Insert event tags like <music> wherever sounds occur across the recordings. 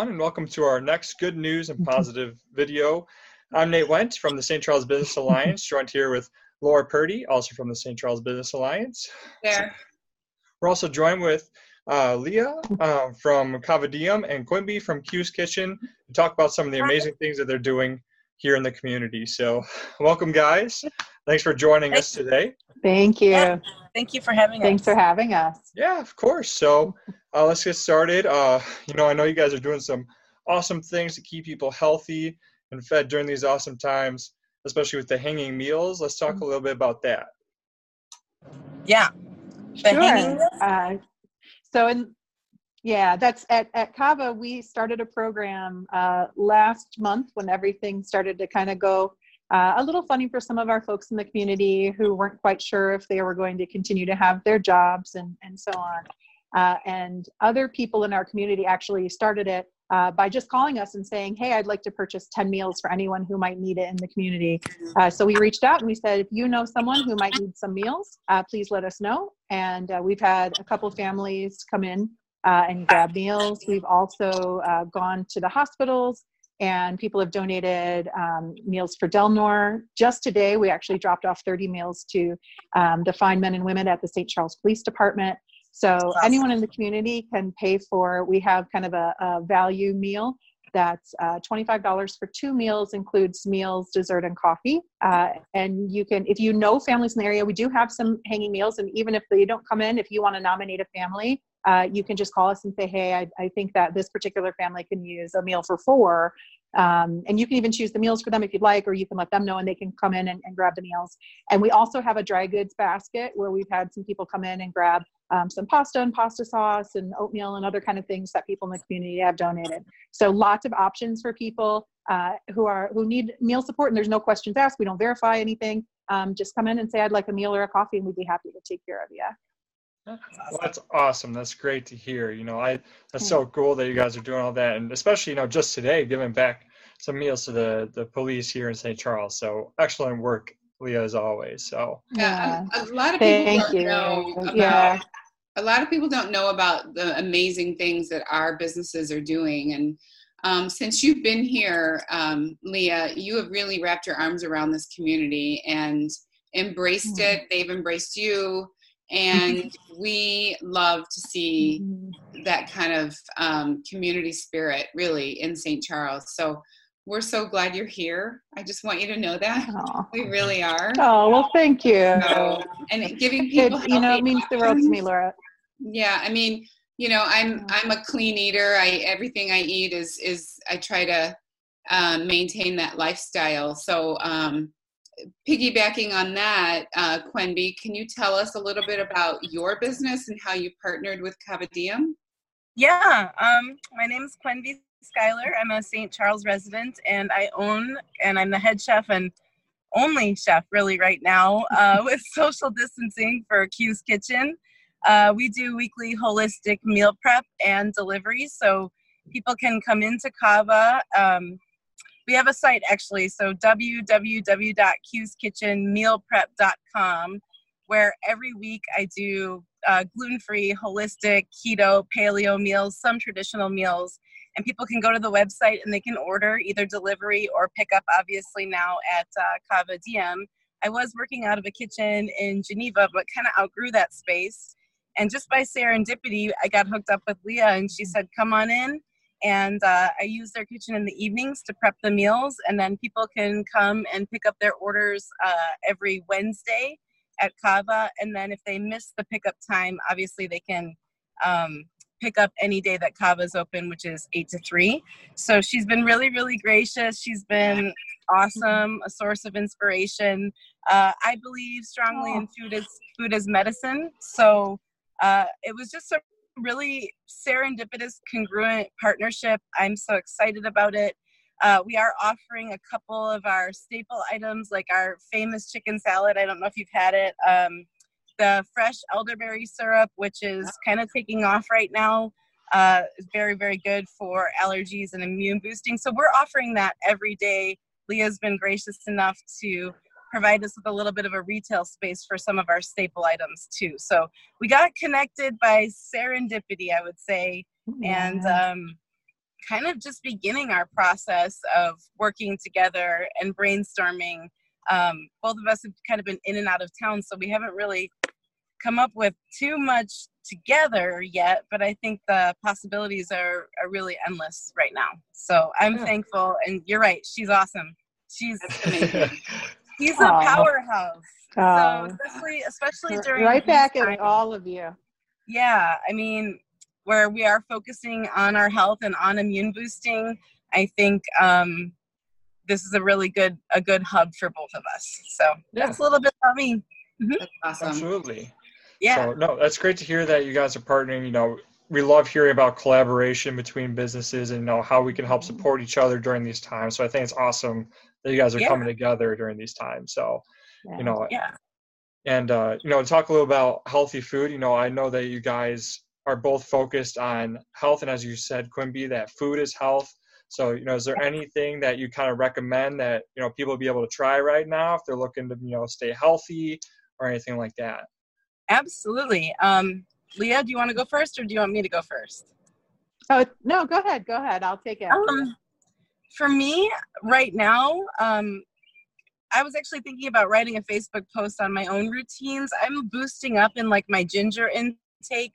everyone, and welcome to our next good news and positive <laughs> video. I'm Nate Went from the St. Charles Business Alliance, joined here with Laura Purdy, also from the St. Charles Business Alliance. There. We're also joined with uh, Leah uh, from Kava Diem and Quenby from Q's Kitchen to talk about some of the amazing things that they're doing here in the community. So, <laughs> welcome, guys. Thanks for joining us today. Thank you. Yeah. Thank you for having Thanks us. for having us. Yeah, of course. So, uh, let's get started. Uh, you know, I know you guys are doing some awesome things to keep people healthy and fed during these awesome times, especially with the hanging meals. Let's talk a little bit about that. Yeah. The hanging Sure. Uh, so, in, yeah, that's at, at Kava, we started a program uh, last month when everything started to kind of go uh, a little funny for some of our folks in the community who weren't quite sure if they were going to continue to have their jobs and, and so on. Uh, and other people in our community actually started it uh, by just calling us and saying, Hey, I'd like to purchase 10 meals for anyone who might need it in the community. Uh, so we reached out and we said, If you know someone who might need some meals, uh, please let us know. And uh, we've had a couple families come in uh, and grab meals. We've also uh, gone to the hospitals and people have donated um, meals for Delnor. Just today, we actually dropped off 30 meals to um, the fine men and women at the St. Charles Police Department. So awesome. anyone in the community can pay for. We have kind of a, a value meal that's uh, $25 for two meals, includes meals, dessert, and coffee. Uh, and you can, if you know families in the area, we do have some hanging meals. And even if they don't come in, if you want to nominate a family, uh, you can just call us and say, hey, I, I think that this particular family can use a meal for four. Um, and you can even choose the meals for them if you'd like, or you can let them know and they can come in and, and grab the meals. And we also have a dry goods basket where we've had some people come in and grab um, some pasta and pasta sauce and oatmeal and other kind of things that people in the community have donated. So lots of options for people uh, who are who need meal support. And there's no questions asked. We don't verify anything. Um, just come in and say I'd like a meal or a coffee, and we'd be happy to take care of you. Well, that's awesome. That's great to hear. You know, I that's so cool that you guys are doing all that, and especially you know just today giving back some meals to the the police here in St. Charles. So excellent work, Leah, as always. So Yeah. Yeah. A, a lot of people Thank don't you. know about. Yeah. A lot of people don't know about the amazing things that our businesses are doing, and um, since you've been here, um, Leah, you have really wrapped your arms around this community and embraced Mhm. it. They've embraced you, and we love to see Mhm. that kind of um, community spirit really in St. Charles. So we're so glad you're here. I just want you to know that Aw. <laughs> we really are. Oh well, thank you. So, and giving It, people you know, it means the world to me. Laura. Yeah, I mean, you know, I'm I'm a clean eater. I everything I eat is is I try to um, maintain that lifestyle. So, um, piggybacking on that, uh, Quenby, can you tell us a little bit about your business and how you partnered with Kava Diem? Yeah, um, my name is Quenby Schuyler. I'm a St. Charles resident, and I own and I'm the head chef and only chef really right now <laughs> uh, with social distancing for Q's Kitchen. Uh, we do weekly holistic meal prep and delivery, so people can come into Kava. Um, we have a site actually, so www.qskitchenmealprep.com, where every week I do uh, gluten-free, holistic, keto, paleo meals, some traditional meals, and people can go to the website and they can order either delivery or pick up. Obviously now at uh, Kava Diem, I was working out of a kitchen in Geneva, but kind of outgrew that space. And just by serendipity, I got hooked up with Leah, and she said, "Come on in." And uh, I use their kitchen in the evenings to prep the meals, and then people can come and pick up their orders uh, every Wednesday at Kava. And then if they miss the pickup time, obviously they can um, pick up any day that Kava is open, which is eight to three. So she's been really, really gracious. She's been awesome, a source of inspiration. Uh, I believe strongly in food as food as medicine. So uh, it was just a really serendipitous, congruent partnership. I'm so excited about it. Uh, we are offering a couple of our staple items, like our famous chicken salad. I don't know if you've had it. Um, the fresh elderberry syrup, which is kind of taking off right now, uh, is very, very good for allergies and immune boosting. So we're offering that every day. Leah's been gracious enough to provide us with a little bit of a retail space for some of our staple items too. So we got connected by serendipity, I would say, and um, kind of just beginning our process of working together and brainstorming. Um, both of us have kind of been in and out of town, so we haven't really come up with too much together yet, but I think the possibilities are, are really endless right now. So I'm yeah. thankful. And you're right, she's awesome. She's <laughs> amazing. She's a powerhouse. So especially, especially during right back at all of you. Yeah, I mean, where we are focusing on our health and on immune boosting, I think um, this is a really good a good hub for both of us. So yeah. that's a little bit about me. Mm-hmm. That's awesome. Absolutely. Yeah. So no, that's great to hear that you guys are partnering. You know, we love hearing about collaboration between businesses and you know how we can help support each other during these times. So I think it's awesome that you guys are yeah. coming together during these times. So, yeah. you know, yeah. And uh, you know, talk a little about healthy food. You know, I know that you guys are both focused on health, and as you said, Quenby, that food is health. So, you know, is there anything that you kind of recommend that you know people be able to try right now if they're looking to you know stay healthy or anything like that? Absolutely. Um, Leah, do you want to go first or do you want me to go first? Oh, no, go ahead. Go ahead. I'll take it. Um, for me, right now, um, I was actually thinking about writing a Facebook post on my own routines. I'm boosting up in like my ginger intake.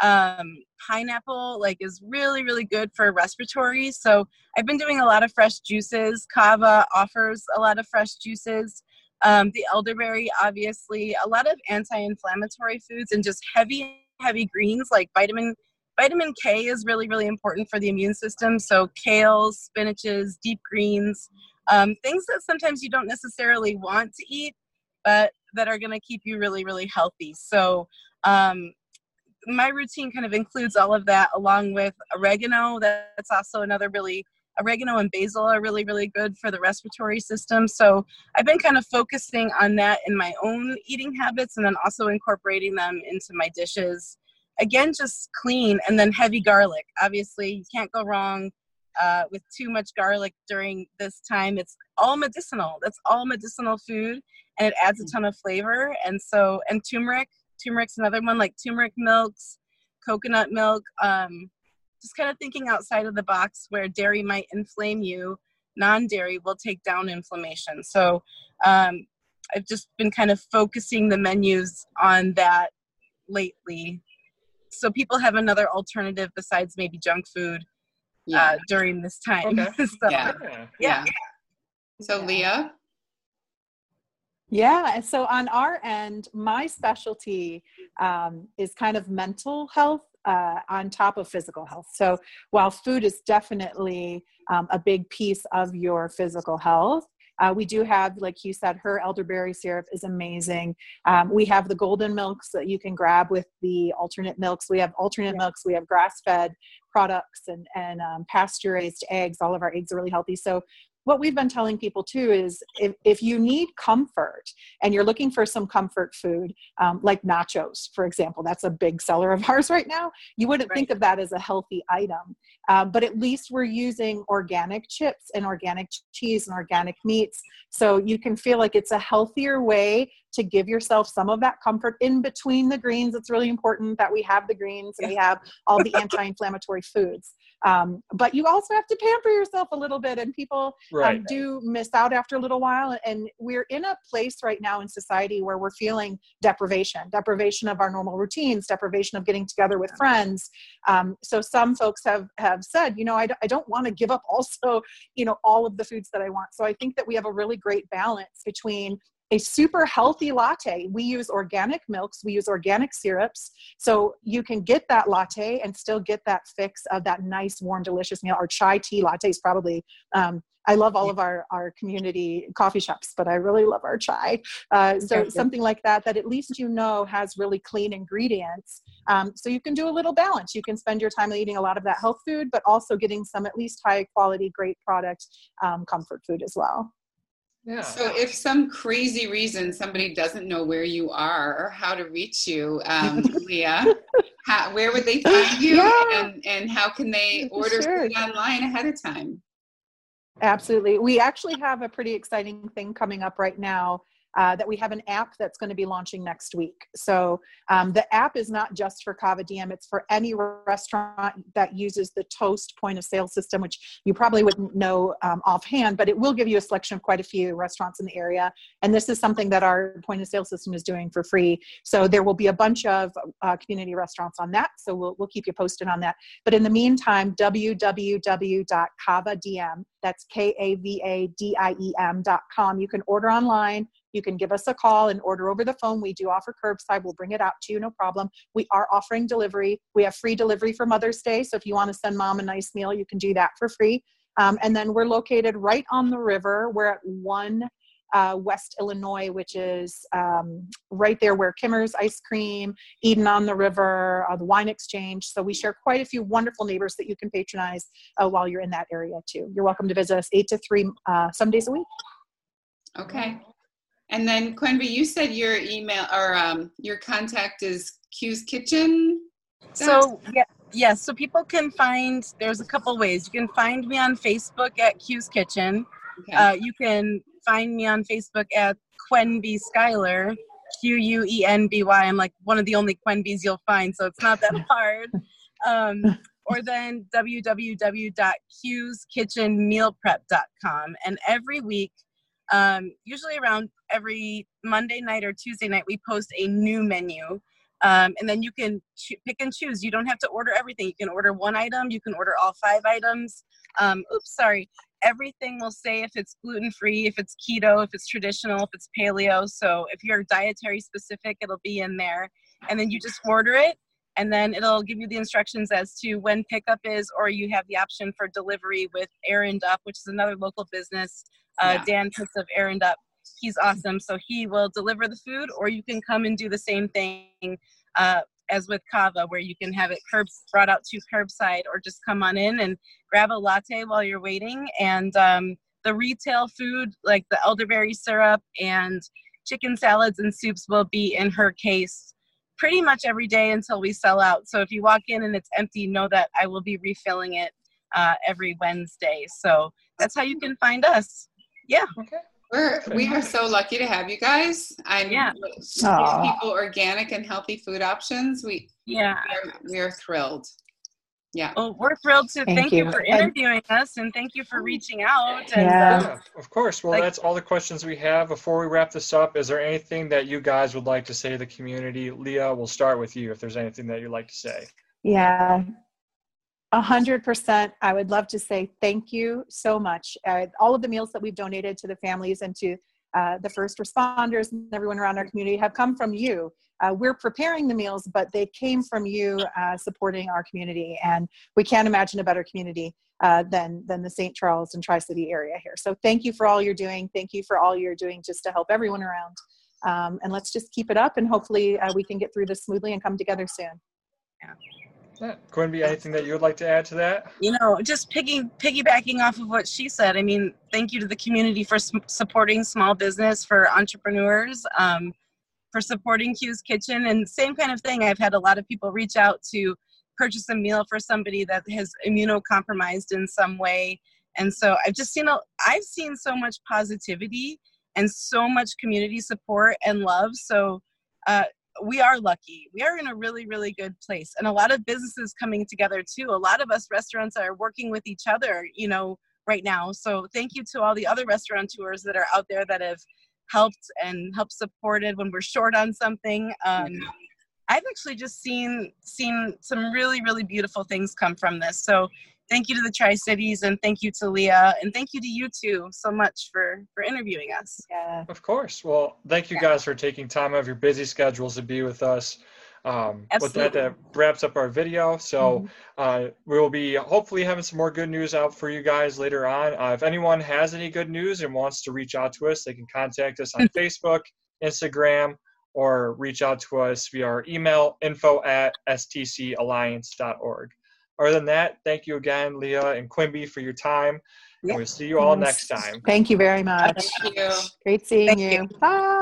Um, pineapple like is really really good for respiratory. So I've been doing a lot of fresh juices. Kava offers a lot of fresh juices. Um, the elderberry, obviously, a lot of anti-inflammatory foods and just heavy, heavy greens like vitamin vitamin K is really, really important for the immune system. So kales, spinaches, deep greens, um, things that sometimes you don't necessarily want to eat, but that are going to keep you really, really healthy. So um, my routine kind of includes all of that along with oregano. That's also another really oregano and basil are really really good for the respiratory system so i've been kind of focusing on that in my own eating habits and then also incorporating them into my dishes again just clean and then heavy garlic. Obviously you can't go wrong uh, with too much garlic during this time. It's all medicinal. That's all medicinal food and it adds a ton of flavor. And so and turmeric turmeric's another one like turmeric milks coconut milk um, just kind of thinking outside of the box where dairy might inflame you, non dairy will take down inflammation. So um, I've just been kind of focusing the menus on that lately. So people have another alternative besides maybe junk food uh, yeah. uh, during this time. Okay. <laughs> so, yeah. yeah. yeah. So, Leah? Yeah, so on our end, my specialty um, is kind of mental health uh, on top of physical health. So while food is definitely um, a big piece of your physical health, uh, we do have, like you said, her elderberry syrup is amazing. Um, we have the golden milks that you can grab with the alternate milks. We have alternate yeah. milks. We have grass-fed products and and um, pasture-raised eggs. All of our eggs are really healthy. So what we've been telling people too is if, if you need comfort and you're looking for some comfort food um, like nachos for example that's a big seller of <laughs> ours right now you wouldn't right. think of that as a healthy item um, but at least we're using organic chips and organic cheese and organic meats so you can feel like it's a healthier way to give yourself some of that comfort in between the greens it's really important that we have the greens and we have all the <laughs> anti-inflammatory foods um, but you also have to pamper yourself a little bit, and people um, right. um, do miss out after a little while. And we're in a place right now in society where we're feeling deprivation, deprivation of our normal routines, deprivation of getting together with friends. Um, so some folks have have said, you know, I, I don't want to give up <laughs> also, you know, all of the foods that I want. So I think that we have a really great balance between a super healthy latte. We use organic milks, we use organic syrups. So you can get that latte and still get that fix of that nice, warm, delicious meal. Our chai tea lattes probably. Um, I love all of our, our community coffee shops, but I really love our chai. Uh, so something like that, that at least you know has really clean ingredients. Um, so you can do a little balance. You can spend your time eating a lot of that health food, but also getting some at least high quality, great product um, comfort food as well. Yeah. So if some crazy reason somebody doesn't know where you are or how to reach you, um, <laughs> Leah, how, where would they find <laughs> you yeah. and, and how can they order sure. online ahead of time? Absolutely. We actually have a pretty exciting thing coming up right now. Uh, that we have an app that's going to be launching next week. So um, the app is not just for Kava Diem, it's for any restaurant that uses the Toast point of sale system, which you probably wouldn't know um, offhand, but it will give you a selection of quite a few restaurants in the area. And this is something that our point of sale system is doing for free. So there will be a bunch of uh, community restaurants on that. So we'll we'll keep you posted on that. But in the meantime, www.kavadiem that's K A V A D I E M dot com. You can order online. You can give us a call and order over the phone. We do offer curbside. We'll bring it out to you, no problem. We are offering delivery. We have free delivery for Mother's Day. So if you want to send mom a nice meal, you can do that for free. Um, and then we're located right on the river. We're at one uh, West Illinois, which is um, right there where Kimmer's Ice Cream, Eden on the River, uh, the Wine Exchange. So we share quite a few wonderful neighbors that you can patronize uh, while you're in that area too. You're welcome to visit us eight to three uh, some days a week. Okay. And then Quenby, you said your email or um, your contact is Q's Kitchen. So yeah, yes. So people can find. There's a couple ways. You can find me on Facebook at Q's Kitchen. Okay. Uh, you can find me on Facebook at Quenby Schuyler, Q U E N B Y. I'm like one of the only Quenbys you'll find, so it's not that <laughs> hard. Um, or then www.qskitchenmealprep.com. And every week, um, usually around every Monday night or Tuesday night, we post a new menu. Um, and then you can pick and choose. You don't have to order everything. You can order one item. You can order all five items. Um, oops, sorry everything will say if it's gluten free, if it's keto, if it's traditional, if it's paleo. So if you're dietary specific, it'll be in there. And then you just order it, and then it'll give you the instructions as to when pickup is, or you have the option for delivery with Errand Up, which is another local business. Uh, yeah. Dan Pitts of Errand Up. He's awesome. So he will deliver the food, or you can come and do the same thing. Uh, as with Kava, where you can have it curbs brought out to curbside, or just come on in and grab a latte while you're waiting. And um, the retail food, like the elderberry syrup and chicken salads and soups, will be in her case pretty much every day until we sell out. So if you walk in and it's empty, know that I will be refilling it uh, every Wednesday. So that's how you can find us. Yeah. Okay. We're we are so lucky to have you guys. I'm yeah. people organic and healthy food options. We yeah we are, we are thrilled. Yeah. Well, we're thrilled to thank, thank you. you. for interviewing and, us and thank you for reaching out. And, yeah. Uh, of course. Well, like, that's all the questions we have. Before we wrap this up, is there anything that you guys would like to say to the community? Leah, we'll start with you if there's anything that you'd like to say. Yeah. A hundred percent. I would love to say thank you so much. Uh, all of the meals that we've donated to the families and to uh, the first responders and everyone around our community have come from you. Uh, we're preparing the meals, but they came from you uh, supporting our community, and we can't imagine a better community uh, than than the St. Charles and Tri City area here. So thank you for all you're doing. Thank you for all you're doing just to help everyone around. Um, and let's just keep it up, and hopefully uh, we can get through this smoothly and come together soon. Yeah. Yeah. Quenby, anything that you would like to add to that? You know, just piggy, piggybacking off of what she said, I mean, thank you to the community for supporting small business, for entrepreneurs, um, for supporting Q's Kitchen. And same kind of thing, I've had a lot of people reach out to purchase a meal for somebody that has immunocompromised in some way. And so I've just seen, a, I've seen so much positivity and so much community support and love. So uh, we are lucky. We are in a really, really good place. And a lot of businesses coming together too. A lot of us restaurants are working with each other, you know, right now. So thank you to all the other restaurateurs that are out there that have helped and helped supported when we're short on something. Um, I've actually just seen seen some really, really beautiful things come from this. So thank you to the Tri Cities and thank you to Leah and thank you to you two so much for for interviewing us. Yeah. Of course. Well, thank you guys for taking time out of your busy schedules to be with us. Um, with that, that wraps up our video. So mm-hmm. uh, we will be hopefully having some more good news out for you guys later on. Uh, if anyone has any good news and wants to reach out to us, they can contact us on <laughs> Facebook, Instagram, or reach out to us via our email info at stcalliance.org. Other than that, thank you again, Leah and Quenby, for your time. And we'll see you all next time. Thank you very much. Thank you. Great seeing you. you. Bye.